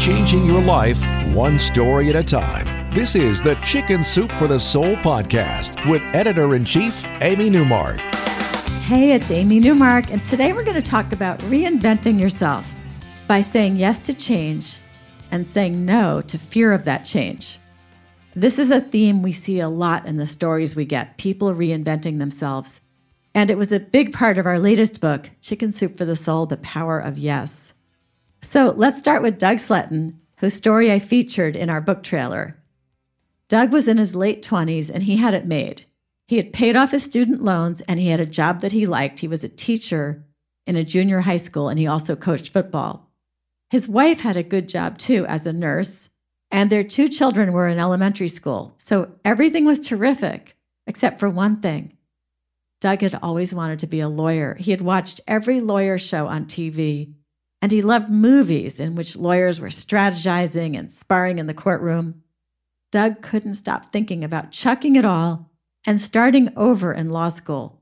Changing your life one story at a time. This is the Chicken Soup for the Soul podcast with editor in chief, Amy Newmark. Hey, it's Amy Newmark, and today we're going to talk about reinventing yourself by saying yes to change and saying no to fear of that change. This is a theme we see a lot in the stories we get people reinventing themselves. And it was a big part of our latest book, Chicken Soup for the Soul The Power of Yes. So let's start with Doug Sletton, whose story I featured in our book trailer. Doug was in his late 20s and he had it made. He had paid off his student loans and he had a job that he liked. He was a teacher in a junior high school and he also coached football. His wife had a good job too as a nurse, and their two children were in elementary school. So everything was terrific, except for one thing. Doug had always wanted to be a lawyer. He had watched every lawyer show on TV and he loved movies in which lawyers were strategizing and sparring in the courtroom. Doug couldn't stop thinking about chucking it all and starting over in law school.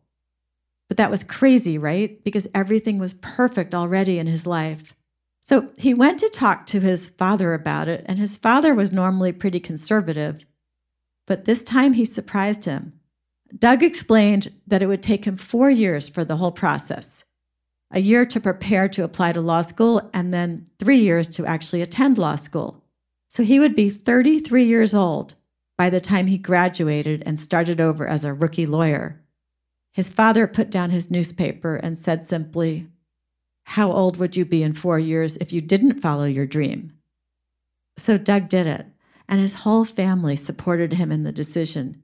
But that was crazy, right? Because everything was perfect already in his life. So he went to talk to his father about it, and his father was normally pretty conservative. But this time he surprised him. Doug explained that it would take him four years for the whole process a year to prepare to apply to law school, and then three years to actually attend law school. So he would be 33 years old by the time he graduated and started over as a rookie lawyer. His father put down his newspaper and said simply, How old would you be in four years if you didn't follow your dream? So Doug did it, and his whole family supported him in the decision.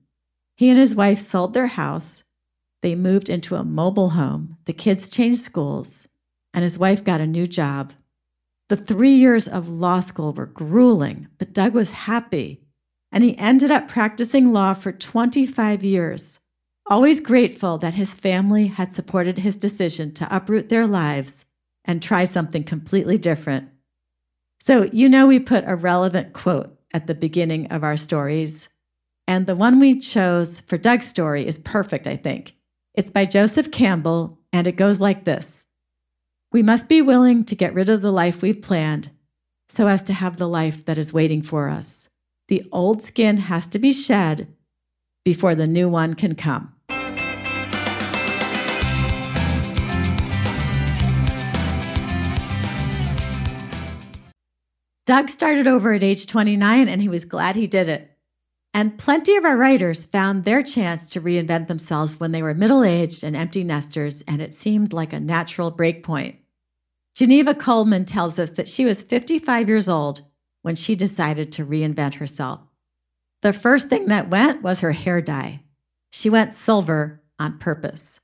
He and his wife sold their house they moved into a mobile home. The kids changed schools, and his wife got a new job. The three years of law school were grueling, but Doug was happy, and he ended up practicing law for 25 years, always grateful that his family had supported his decision to uproot their lives and try something completely different. So, you know, we put a relevant quote at the beginning of our stories. And the one we chose for Doug's story is perfect, I think. It's by Joseph Campbell, and it goes like this We must be willing to get rid of the life we've planned so as to have the life that is waiting for us. The old skin has to be shed before the new one can come. Doug started over at age 29 and he was glad he did it. And plenty of our writers found their chance to reinvent themselves when they were middle aged and empty nesters, and it seemed like a natural breakpoint. Geneva Coleman tells us that she was 55 years old when she decided to reinvent herself. The first thing that went was her hair dye. She went silver on purpose,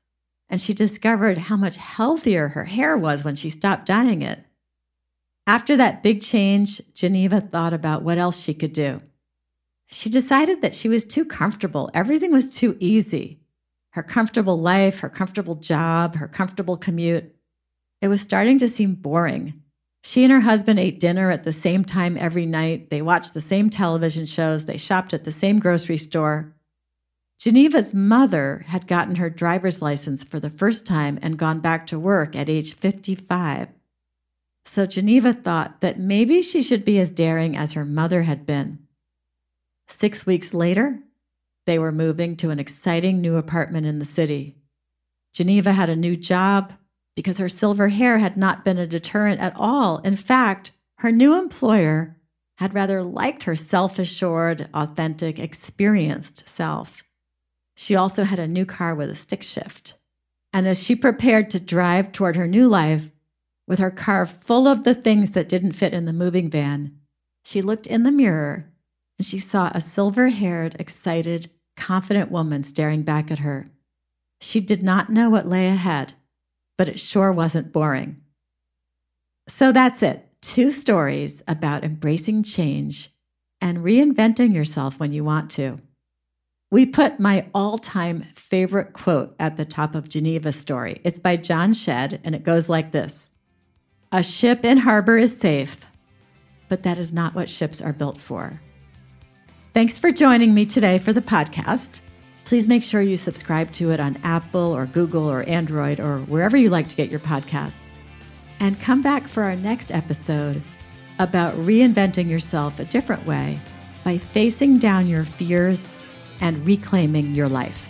and she discovered how much healthier her hair was when she stopped dyeing it. After that big change, Geneva thought about what else she could do. She decided that she was too comfortable. Everything was too easy. Her comfortable life, her comfortable job, her comfortable commute. It was starting to seem boring. She and her husband ate dinner at the same time every night. They watched the same television shows. They shopped at the same grocery store. Geneva's mother had gotten her driver's license for the first time and gone back to work at age 55. So Geneva thought that maybe she should be as daring as her mother had been. Six weeks later, they were moving to an exciting new apartment in the city. Geneva had a new job because her silver hair had not been a deterrent at all. In fact, her new employer had rather liked her self assured, authentic, experienced self. She also had a new car with a stick shift. And as she prepared to drive toward her new life, with her car full of the things that didn't fit in the moving van, she looked in the mirror and she saw a silver haired, excited, confident woman staring back at her. She did not know what lay ahead, but it sure wasn't boring. So that's it two stories about embracing change and reinventing yourself when you want to. We put my all time favorite quote at the top of Geneva's story. It's by John Shedd, and it goes like this A ship in harbor is safe, but that is not what ships are built for. Thanks for joining me today for the podcast. Please make sure you subscribe to it on Apple or Google or Android or wherever you like to get your podcasts. And come back for our next episode about reinventing yourself a different way by facing down your fears and reclaiming your life.